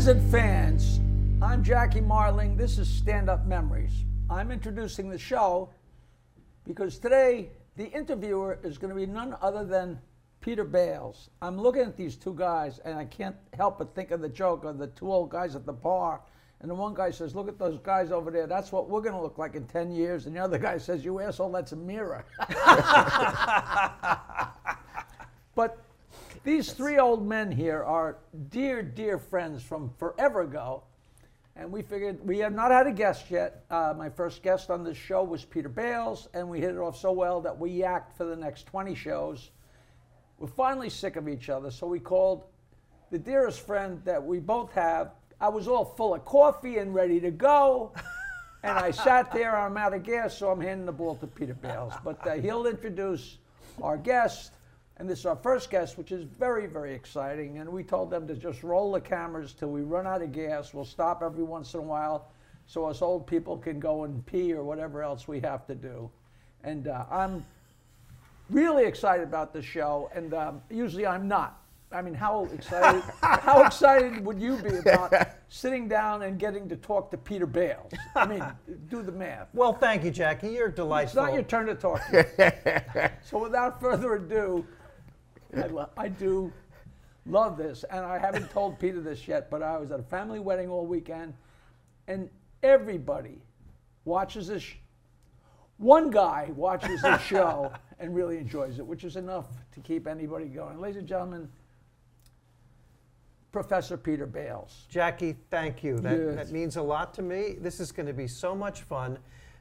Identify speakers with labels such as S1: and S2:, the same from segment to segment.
S1: Friends and fans, I'm Jackie Martling. This is Stand Up Memories. I'm introducing the show because today the interviewer is going to be none other than Peter Bales. I'm looking at these two guys and I can't help but think of the joke of the two old guys at the bar. And the one guy says, Look at those guys over there. That's what we're going to look like in 10 years. And the other guy says, You asshole, that's a mirror. but these three old men here are dear, dear friends from forever ago. And we figured we have not had a guest yet. Uh, my first guest on this show was Peter Bales, and we hit it off so well that we yacked for the next 20 shows. We're finally sick of each other, so we called the dearest friend that we both have. I was all full of coffee and ready to go. And I sat there, I'm out of gas, so I'm handing the ball to Peter Bales. But uh, he'll introduce our guest. And this is our first guest, which is very, very exciting. And we told them to just roll the cameras till we run out of gas. We'll stop every once in a while so us old people can go and pee or whatever else we have to do. And uh, I'm really excited about the show, and um, usually I'm not. I mean, how excited? how excited would you be about sitting down and getting to talk to Peter Bales? I mean, do the math.
S2: Well, thank you, Jackie. You're delightful.
S1: It's not your turn to talk. To so without further ado, I, lo- I do love this, and I haven't told Peter this yet, but I was at a family wedding all weekend, and everybody watches this. Sh- one guy watches this show and really enjoys it, which is enough to keep anybody going. Ladies and gentlemen, Professor Peter Bales.
S2: Jackie, thank you. That,
S1: Yes.
S2: that means a lot to me. This is going to be so much fun.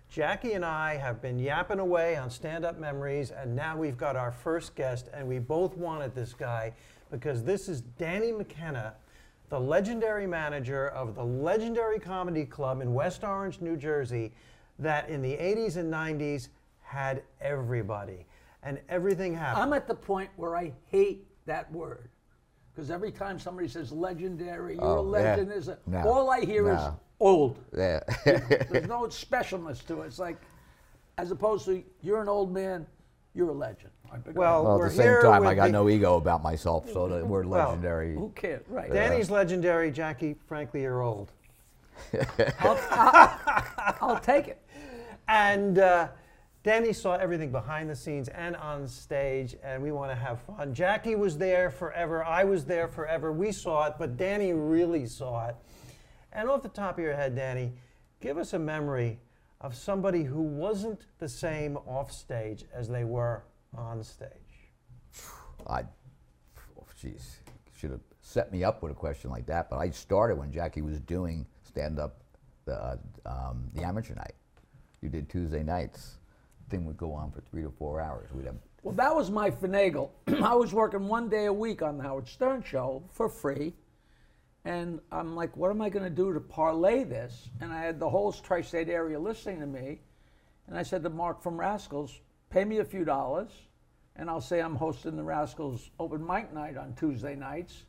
S2: Jackie and I have been yapping away on stand up memories, and now we've got our first guest, and we both wanted this guy because this is Danny McKenna, the legendary manager of the legendary comedy club in West Orange, New Jersey, that in the 80s and 90s had everybody. And everything happened.
S1: I'm at the point where I hate that word. Because every time somebody says legendary, you're a
S3: Oh, yeah.
S1: legend, is a,
S3: No,
S1: all I hear is
S3: no.
S1: Old.
S3: Yeah.
S1: There's no specialness to it. It's like, as opposed to you're an old man, you're a legend. All right, but go
S2: Well,
S3: well, at
S2: we're
S3: the same
S2: here
S3: time, I got
S2: the-
S3: no ego about myself, so the word
S2: Well,
S3: legendary.
S1: ahead. who cares? Right.
S2: Danny's legendary, Jackie, frankly, you're old.
S1: I'll, I'll, I'll take it.
S2: And uh, Danny saw everything behind the scenes and on stage, and we want to have fun. Jackie was there forever. I was there forever. We saw it, but Danny really saw it. And off the top of your head, Danny, give us a memory of somebody who wasn't the same off stage as they were on stage.
S3: I, oh, jeez, should have set me up with a question like that. But I started when Jackie was doing stand up, the uh, um, the amateur night. You did Tuesday nights. Thing would go on for three to four hours. We'd have
S1: Well, that was my finagle. I was working one day a week on the Howard Stern show for free. And I'm like, what am I going to do to parlay this? And I had the whole tri state area listening to me. And I said to Mark from Rascals, pay me a few dollars, and I'll say I'm hosting the Rascals open mic night on Tuesday nights.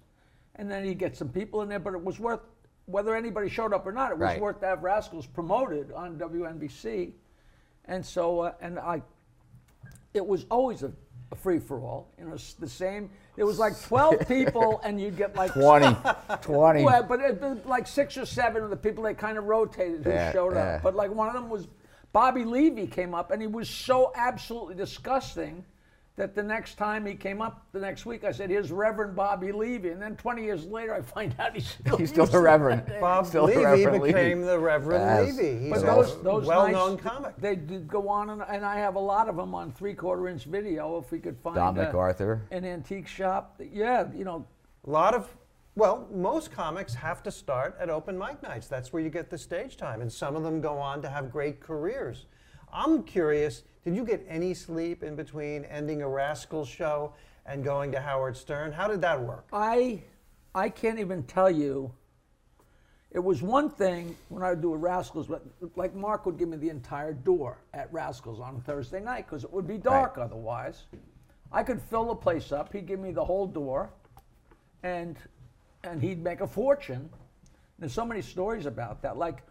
S1: And then you get some people in there, but it was worth, whether anybody showed up or not, it was
S3: Right.
S1: worth to have Rascals promoted on WNBC. And so, uh, and I, it was always a, a free for all. You know, the same. It was like 12 people, and you'd get like
S3: 20, 20.
S1: Well, but it, like six or seven of the people that kind of rotated who
S3: Yeah,
S1: showed
S3: yeah.
S1: up. But like one of them was Bobby Levy came up, and he was so absolutely disgusting that the next time he came up the next week, I said, "Here's Reverend Bobby Levy," and then 20 years later, I find out he's still
S3: He's still
S1: using
S3: a reverend.
S1: that.
S2: Bob
S3: Still the
S2: Levy
S3: Reverend Levy.
S2: became the Reverend
S3: Yes.
S2: Levy. He's
S1: But
S2: a
S1: those, those
S2: well-known
S1: nights,
S2: comic.
S1: They did go on, and, and I have a lot of them on three-quarter inch video. If we could find
S3: Don
S1: uh,
S3: MacArthur.
S1: an antique shop, yeah, you know,
S2: A lot of, well, most comics have to start at open mic nights. That's where you get the stage time, and some of them go on to have great careers. I'm curious, did you get any sleep in between ending a Rascal show and going to Howard Stern? How did that work?
S1: I I can't even tell you. It was one thing when I would do a Rascals, but like Mark would give me the entire door at Rascals on Thursday night because it would be dark otherwise. I could fill the place up. He'd give me the whole door, and and he'd make a fortune. There's so many stories about that. Like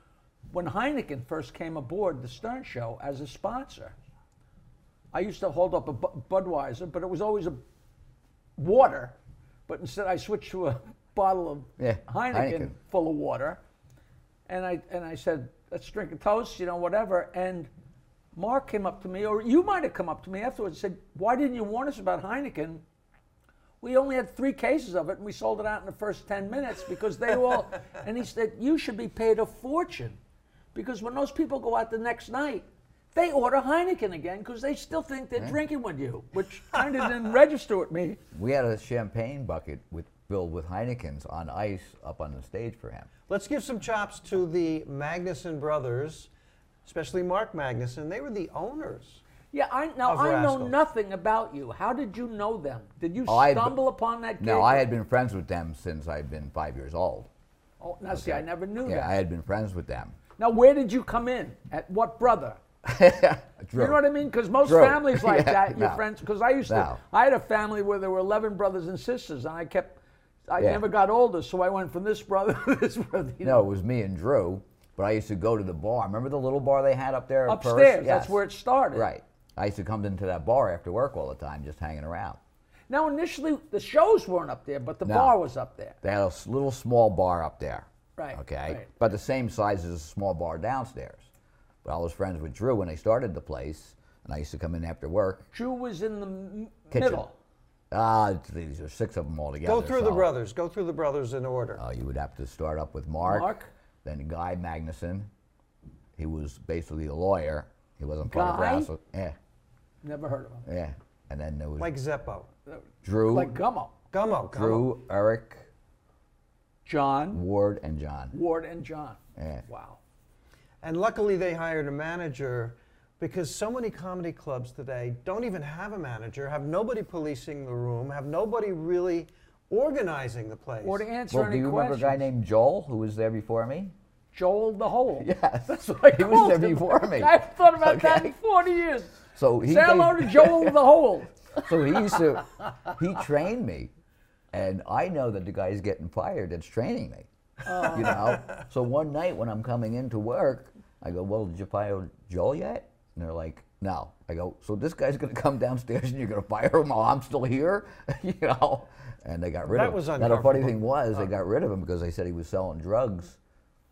S1: when Heineken first came aboard the Stern Show as a sponsor, I used to hold up a Budweiser, but it was always a water, but instead I switched to a, bottle of
S3: Yeah,
S1: Heineken,
S3: Heineken.
S1: full of water, and I and I said, "Let's drink a toast," you know, whatever. And Mark came up to me, or you might have come up to me afterwards, and said, "Why didn't you warn us about Heineken?" We only had three cases of it, and we sold it out in the first ten minutes because they all. and he said, "You should be paid a fortune, because when those people go out the next night." They order Heineken again because they still think they're hmm? drinking with you, which kind of didn't register with me.
S3: We had a champagne bucket with filled with Heinekens on ice up on the stage for him.
S2: Let's give some chops to the Magnuson brothers, especially Mark Magnuson. They were the owners.
S1: Yeah, I now
S2: Of
S1: I know nothing about you. How did you know them? Did you
S3: Oh, I had-
S1: stumble upon that?
S3: No. I had been friends with them since I'd been five years old.
S1: Oh, now see, I never knew that.
S3: Yeah,
S1: that.
S3: I had been friends with them.
S1: now, where did you come in? At what brother? You know what I mean? Because most families like
S3: Yeah,
S1: that, your
S3: no.
S1: friends. Because I used to, I had a family where there were eleven brothers and sisters, and I kept, I
S3: Yeah.
S1: never got older, so I went from this brother to this brother. You
S3: No, it was me and Drew, but I used to go to the bar. Remember the little bar they had up there?
S1: upstairs. That's where it started.
S3: Right. I used to come into that bar after work all the time, just hanging around.
S1: Now, initially, the shows weren't up there, but the
S3: No.
S1: bar was up there.
S3: They had a little small bar up there.
S1: Right,
S3: Okay.
S1: right.
S3: But the same size as a small bar downstairs. But I was friends with Drew when they started the place, and I used to come in after work.
S1: Drew was in the m-
S3: Kitchen.
S1: middle.
S3: Ah, these are six of them all together.
S2: Go through the
S3: so,
S2: brothers. Go through the brothers in order.
S3: Uh, you would have to start up with Mark,
S1: Mark.
S3: then Guy Magnuson. He was basically a lawyer. He wasn't part
S1: Guy?
S3: of Rascals. Yeah,
S1: Never heard of him.
S3: yeah. And then there was
S2: like Zeppo.
S3: Drew,
S1: Like Gummo.
S2: Gummo. Gummo.
S3: Drew, Eric,
S1: John,
S3: Ward, and John.
S1: Ward, and John.
S3: Yeah.
S1: Wow.
S2: And luckily, they hired a manager because so many comedy clubs today don't even have a manager, have nobody policing the room, have nobody really organizing the place.
S1: Or to answer
S3: Well,
S1: any
S3: do you remember a guy named Joel who was there before me?
S1: Joel the Hole.
S3: Yes.
S1: That's what I
S3: he was
S1: called
S3: there
S1: him.
S3: before me.
S1: I've thought about that in 40 years.
S3: So he
S1: Say hello to Joel the Hole.
S3: So he used to, he trained me, and I know that the guy's getting fired that's training me.
S1: Oh.
S3: You know. So one night when I'm coming into work, I go, "Well, did you fire Joel yet?" And they're like, "No." I go, "So this guy's gonna come downstairs and you're gonna fire him while I'm still here?" you know. And they got rid
S2: That
S3: of him.
S2: That was
S3: now the funny thing was they got rid of him because they said he was selling drugs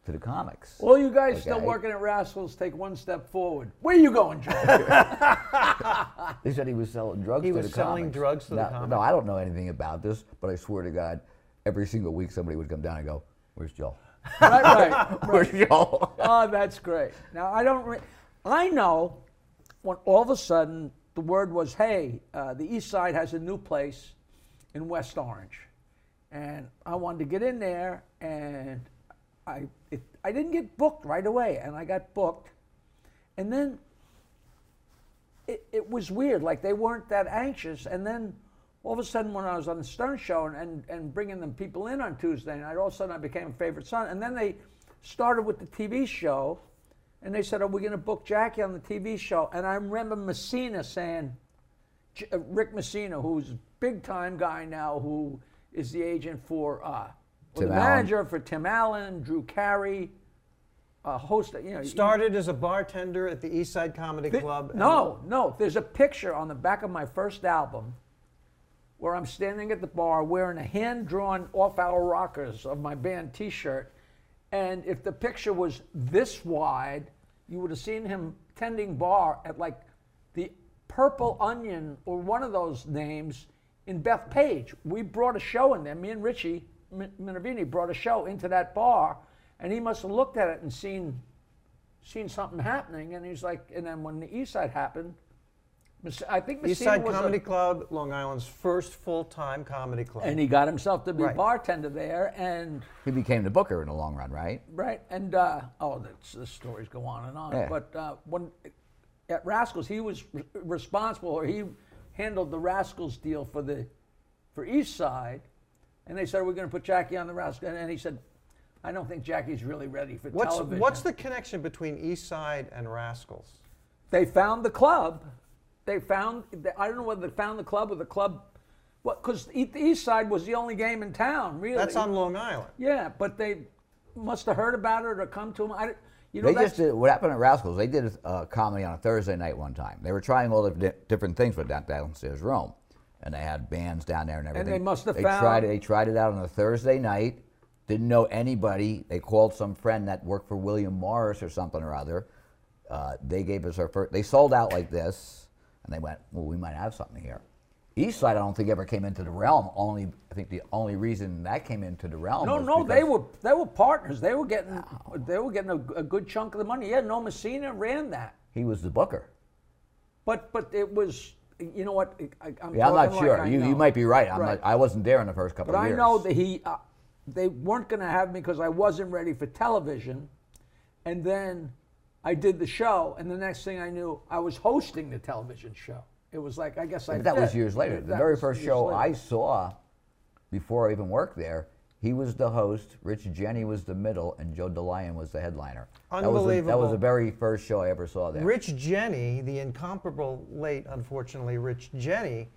S3: to the comics.
S1: Well, you guys still working at Rascals, take one step forward. Where are you going, Joel?
S3: They said he was selling drugs
S2: He
S3: to
S2: was
S3: the
S2: selling
S3: comics.
S2: drugs to the comics?
S3: No, I don't know anything about this, but I swear to God, every single week somebody would come down and go, "Where's Joel?
S1: right, right.
S3: Where's Joel?"
S1: Oh, that's great. Now I don't. Re- I know when all of a sudden the word was, "Hey, uh, the East Side has a new place in West Orange," and I wanted to get in there, and I it, I didn't get booked right away, and I got booked, and then it, it was weird. Like they weren't that anxious, and then all of a sudden, when I was on the Stern Show and, and, and bringing them people in on Tuesday night, all of a sudden I became a favorite son. And then they started with the TV show, and they said, "Are we going to book Jackie on the TV show?" And I remember Messina saying, uh, Rick Messina, who's a big time guy now, who is the agent for, uh, or the
S3: Allen.
S1: manager for Tim Allen, Drew Carey, a host. of- You know,
S2: Started as a bartender at the East Side Comedy
S1: Th-
S2: Club.
S1: No, no. There's a picture on the back of my first album where I'm standing at the bar wearing a hand drawn off our rockers of my band t shirt. And if the picture was this wide, you would have seen him tending bar at like the Purple Onion or one of those names in Bethpage. We brought a show in there. Me and Richie Minervini brought a show into that bar, and he must have looked at it and seen seen something happening, and he's like, and then when the East Side happened, I think
S2: East
S1: Messina
S2: Side
S1: was a-
S2: Comedy Club, Long Island's first full-time comedy club.
S1: and he got himself to be
S2: Right.
S1: bartender there, and
S3: he became the booker in the long run, right?
S1: right, and uh, oh, that's, the stories go on and on.
S3: Yeah.
S1: But uh, when at Rascals, he was re- responsible, or he handled the Rascals deal for the for East Side, and they said we're going to put Jackie on the Rascals, and he said, I don't think Jackie's really ready for
S2: what's
S1: television.
S2: what's the connection between East Side and Rascals?
S1: they found the club. They found, I don't know whether they found the club or the club, because the East Side was the only game in town, really.
S2: That's on Long Island.
S1: Yeah, but they must have heard about it or come to them. I, you know,
S3: They just did what happened at Rascals. They did a comedy on a Thursday night one time. They were trying all the di- different things with that downstairs room, and they had bands down there and everything.
S1: And they must have
S3: they
S1: found-
S3: tried it. They tried it out on a Thursday night. Didn't know anybody. They called some friend that worked for William Morris or something or other. Uh, they gave us our first. They sold out like this, and they went, "Well, we might have something here." East Side, I don't think ever came into the realm. Only, I think the only reason that came into the realm.
S1: No,
S3: was
S1: no, they were they were partners. They were getting they were getting a, a good chunk of the money. Yeah, no Messina ran that,
S3: He was the booker.
S1: but but it was you know what I, I'm
S3: Yeah, I'm not sure.
S1: like I
S3: you, you might be right. I'm
S1: Right.
S3: not, I wasn't there in the first couple
S1: But
S3: of
S1: I
S3: years.
S1: know that he uh, they weren't going to have me because I wasn't ready for television, and then I did the show, and the next thing I knew, I was hosting the television show. It was like I guess I.
S3: But that was years later. The
S1: That
S3: very first show
S1: later.
S3: I saw, before I even worked there, he was the host. Rich Jeni was the middle, and Joe DeLion was the headliner. That was, the, that was the very first show I ever saw there.
S2: Rich Jeni, the incomparable late, unfortunately, Rich Jeni,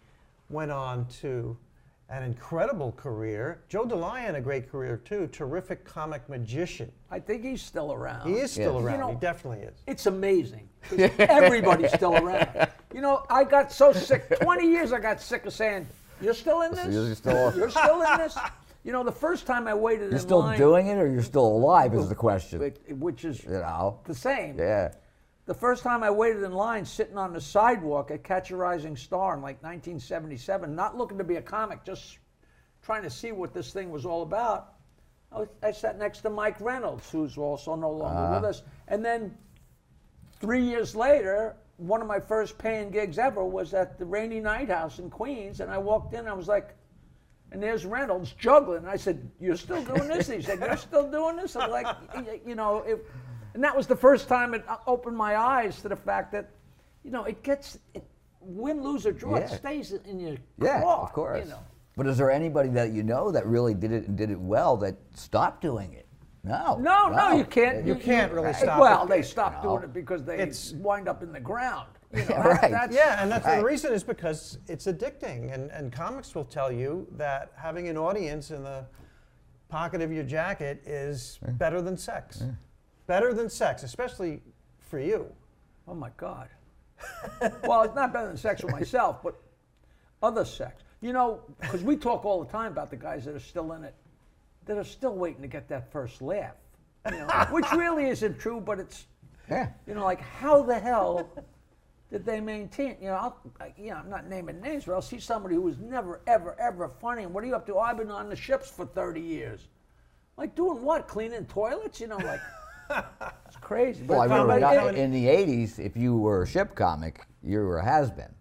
S2: went on to an incredible career. Joe DeLion, a great career too. Terrific comic magician.
S1: I think he's still around.
S2: He is still
S3: Yes.
S2: around.
S1: You know-
S2: he definitely is.
S1: It's amazing. Everybody's still around. You know, I got so sick. 20 years I got sick of saying, You're still in this?
S3: You're still-
S1: You're still in this? You know, the first time I waited
S3: You're
S1: in
S3: still
S1: line,
S3: doing it, or you're still alive? Is the question.
S1: which- which is
S3: You know.
S1: the same.
S3: Yeah.
S1: The first time I waited in line sitting on the sidewalk at Catch a Rising Star in like 1977, not looking to be a comic, just trying to see what this thing was all about, I, was, I sat next to Mike Reynolds, who's also no longer with uh-huh. us. And then three years later, one of my first paying gigs ever was at the Rainy Night House in Queens. And I walked in, I was like, and there's Reynolds juggling. I said, "You're still doing this?" He said, "You're still doing this?" I'm like, you know, it, and that was the first time it uh, opened my eyes to the fact that, you know, it gets it, win, lose or draw, it
S3: Yeah.
S1: stays in your
S3: Yeah,
S1: craw,
S3: of course.
S1: You know,
S3: But is there anybody that you know that really did it and did it well that stopped doing it? No.
S1: no, no, you can't.
S2: You can't really stop
S1: Well,
S2: it.
S1: they stopped
S3: No.
S1: doing it because they
S2: It's-
S1: wind up in the ground. You know,
S3: Yeah,
S1: that-
S3: right.
S1: That's,
S2: Yeah, and that's the reason is because it's addicting, and, and comics will tell you that having an audience in the pocket of your jacket is better than sex. Better than sex, especially for you.
S1: Oh my God. well, it's not better than sex with myself, but other sex. You know, because we talk all the time about the guys that are still in it, that are still waiting to get that first laugh. You know, which really isn't true, but it's
S3: Yeah.
S1: you know, like how the hell did they maintain? You know, I'll, I, you know, I'm not naming names, but I'll see somebody who was never, ever, ever funny. And what are you up to? Oh, I've been on the ships for 30 years. Like doing what? Cleaning toilets? You know, like it's crazy.
S3: Well, I remember
S1: but it-
S3: in the '80s, if you were a ship comic, you were a has-been.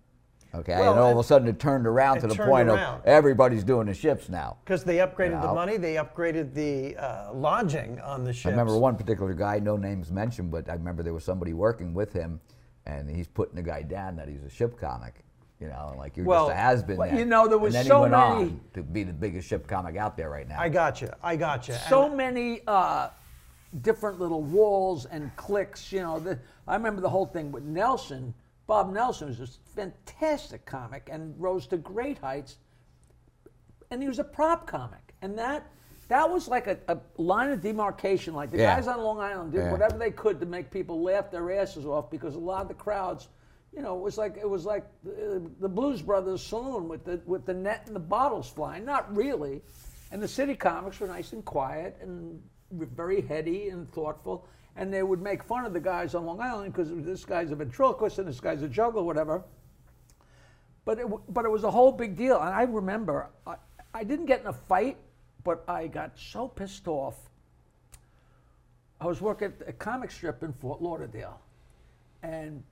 S3: Okay,
S2: Well,
S3: and all of a sudden it turned around
S2: it
S3: to the point
S2: around.
S3: of everybody's doing the ships now.
S2: Because they upgraded the money, they upgraded the uh, lodging on the ships.
S3: I remember one particular guy, no names mentioned, but I remember there was somebody working with him, and he's putting the guy down that he's a ship comic. You know, like you're
S2: Well,
S3: just a has-been.
S1: well, you know, there was
S3: and then
S1: so
S3: he went
S1: many-
S3: on to be the biggest ship comic out there right now.
S2: I got you. I got you.
S1: so many uh, different little walls and clicks. You know, the, I remember the whole thing with Nelson. Bob Nelson was a fantastic comic and rose to great heights. And he was a prop comic, and that that was like a, a line of demarcation. Like the
S3: Yeah.
S1: guys on Long Island did
S3: Yeah.
S1: whatever they could to make people laugh their asses off because a lot of the crowds. You know, it was like it was like the, the Blues Brothers saloon with the with the net and the bottles flying. Not really, and the city comics were nice and quiet and very heady and thoughtful. And they would make fun of the guys on Long Island because this guy's a ventriloquist and this guy's a juggler, whatever. But it, but it was a whole big deal. And I remember, I, I didn't get in a fight, but I got so pissed off. I was working at a comic strip in Fort Lauderdale, and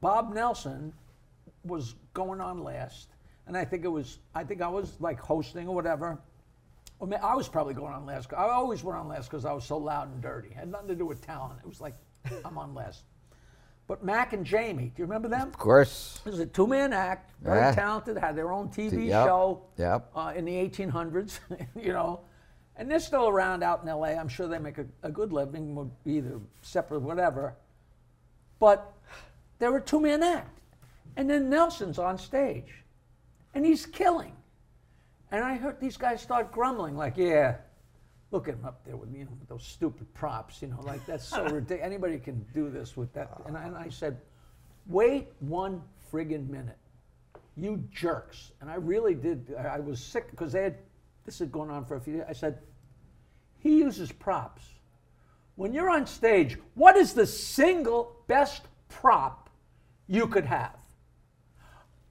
S1: Bob Nelson was going on last, and I think it was I think I was like hosting or whatever. Or ma- I was probably going on last. I always went on last because I was so loud and dirty. It had nothing to do with talent. It was like I'm on last. But Mack and Jamie, do you remember them?
S3: of course.
S1: It was a two-man act, very
S3: Yeah.
S1: talented, had their own TV
S3: Yep,
S1: show
S3: yep.
S1: Uh, in the 1800s, you know. And they're still around out in LA. I'm sure they make a, a good living, either separate, whatever. But they're a two-man act. And then Nelson's on stage, and he's killing. And I heard these guys start grumbling, like, yeah, look at him up there with, you know, with those stupid props, you know, like that's so ridiculous. Anybody can do this with that. And I, and I said, wait one friggin' minute. you jerks. And I really did. I I was sick because they had, this had gone on for a few years. I said, he uses props. When you're on stage, what is the single best prop you could have?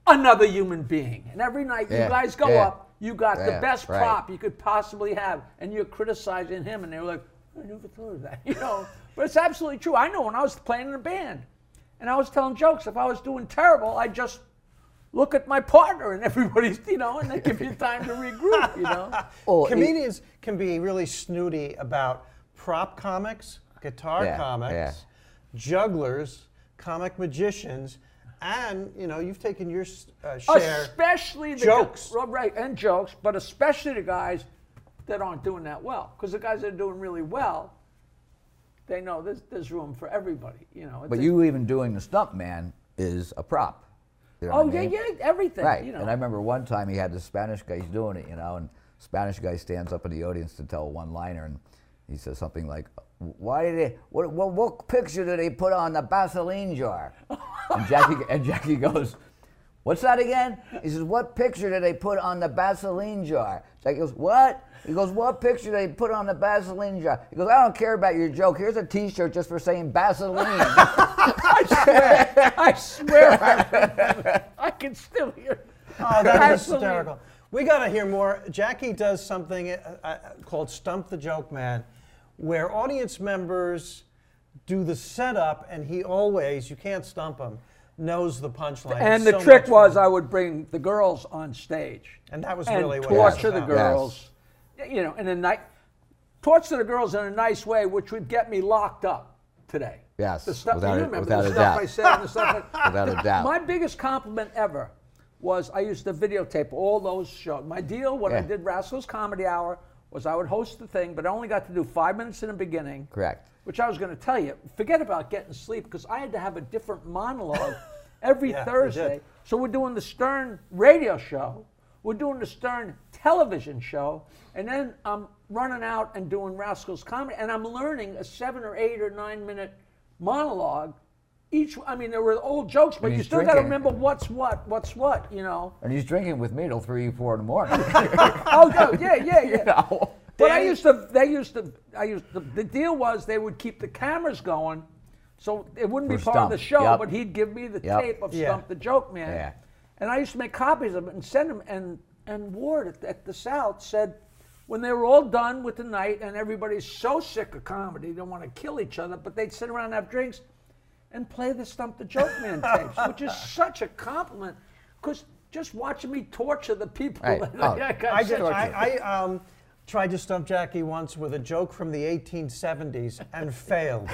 S1: Another human being. And every night you guys go
S3: yeah.
S1: up, you got the best
S3: right.
S1: prop you could possibly have, and you're criticizing him, and they were like, I never thought of that, you know. But it's absolutely true. I know when I was playing in a band, and I was telling jokes. If I was doing terrible, I just look at my partner, and everybody's, you know, and they give you time to regroup, you know.
S3: Well, he-
S2: Comedians can be really snooty about prop comics, guitar
S3: Yeah,
S2: comics,
S3: yeah.
S2: jugglers, comic magicians, and you know you've taken your uh, share.
S1: especially the
S2: jokes.
S1: gu- right, and jokes, but especially the guys that aren't doing that well. Because the guys that are doing really well, they know there's, there's room for everybody. You know.
S3: But
S1: a-
S3: you even doing the stump man is a prop. You know
S1: oh
S3: what I
S1: yeah,
S3: mean?
S1: yeah, everything.
S3: Right.
S1: You know.
S3: And I remember one time he had the Spanish guy, he's doing it, you know, and Spanish guy stands up in the audience to tell a one liner and he says something like, Why did they what, what what picture did they put on the Vaseline jar? and Jackie and Jackie goes, What's that again? He says, What picture did they put on the Vaseline jar? Jackie goes, What? He goes, What picture did they put on the Vaseline jar? He goes, I don't care about your joke. Here's a t shirt just for saying Vaseline.
S1: I swear, I swear, I, remember. I can still hear. it.
S2: Oh, that is
S1: Absolutely.
S2: hysterical. We got to hear more. Jackie does something uh, uh, called Stump the Joke Man, where audience members do the setup, and he always, you can't stump him, knows the punchline.
S1: And
S2: It's
S1: the
S2: so
S1: trick was,
S2: fun.
S1: I would bring the girls on stage.
S2: And that was
S1: and
S2: really what it was
S1: torture the
S2: about.
S1: girls. You know, in a night, torture the girls in a nice way, which would get me locked up today.
S3: Yes,
S1: the stuff
S3: without
S1: you
S3: a-
S1: remember
S3: without
S1: the
S3: a
S1: stuff
S3: doubt.
S1: I said and the stuff. I,
S3: Without a doubt.
S1: My biggest compliment ever was I used to videotape all those shows. My deal when I did Rascals Comedy Hour was I would host the thing, but I only got to do five minutes in the beginning.
S3: Correct.
S1: Which I was going to tell you. Forget about getting sleep because I had to have a different monologue every
S2: Yeah,
S1: Thursday. So we're doing the Stern radio show, we're doing the Stern television show, and then I'm running out and doing Rascals comedy, and I'm learning a seven or eight or nine minute monologue. Each, I mean, there were old jokes, but you
S3: he's
S1: still got to remember what's what, what's what, you know.
S3: and he's drinking with me till three, four in the morning.
S1: Oh, no, yeah, yeah, yeah.
S3: you know?
S1: But I used to, they used to, I used to, the deal was they would keep the cameras going, so it wouldn't be
S3: For
S1: part of the show,
S3: yep.
S1: but he'd give me the
S3: Yep.
S1: tape of
S2: Yeah.
S1: Stump the Joke Man.
S3: Yeah.
S1: And I used to make copies of it and send them, and, and Ward at, at the South said, when they were all done with the night and everybody's so sick of comedy, they don't want to kill each other, but they'd sit around and have drinks and play the Stump the Joke Man tapes, which is such a compliment, because just watching me torture the people
S3: Right.
S1: that
S3: Oh,
S1: I got
S2: I, did, I, I um, tried to stump Jackie once with a joke from the 1870s and failed.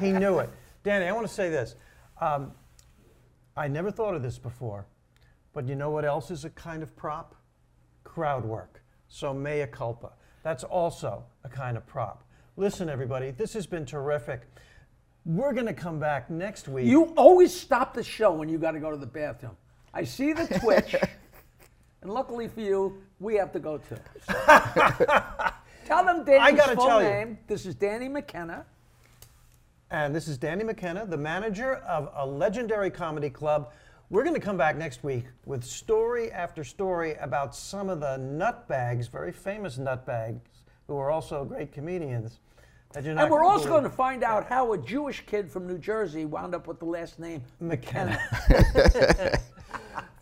S2: he knew it. Danny, I want to say this. Um, I never thought of this before, but you know what else is a kind of prop? Crowd work. So mea culpa. That's also a kind of prop. Listen, everybody, this has been terrific. We're going to come back next week.
S1: You always stop the show when you got to go to the bathroom. I see the twitch, and luckily for you, we have to go too. Tell them Danny's
S2: gotta
S1: full
S2: tell you.
S1: name. This is Danny McKenna.
S2: And this is Danny McKenna, the manager of a legendary comedy club. We're going to come back next week with story after story about some of the nutbags, very famous nutbags, who are also great comedians.
S1: And we're also going to find out how a Jewish kid from New Jersey wound up with the last name
S2: McKenna.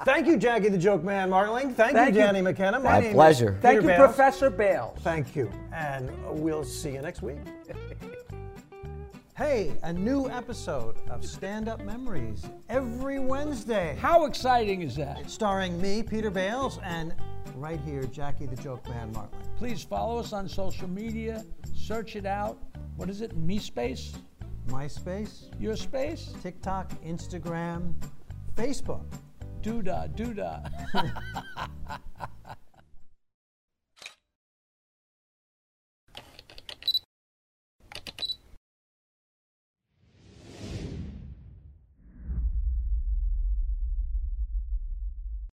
S2: Thank you, Jackie the Joke Man Martling. Thank,
S1: Thank
S2: you,
S1: you.
S2: Danny McKenna.
S3: My
S2: name is
S3: pleasure.
S1: Thank
S2: Peter
S1: you,
S2: Bales.
S1: Professor Bales.
S2: Thank you. And we'll see you next week. hey, a new episode of Stand Up Memories every Wednesday.
S1: How exciting is that?
S2: starring me, Peter Bales, and right here, Jackie the Joke Man Martling.
S1: Please follow us on social media. Search it out. What is it? Me space?
S2: MySpace,
S1: Your space?
S2: TikTok, Instagram, Facebook.
S1: Doodah, doodah.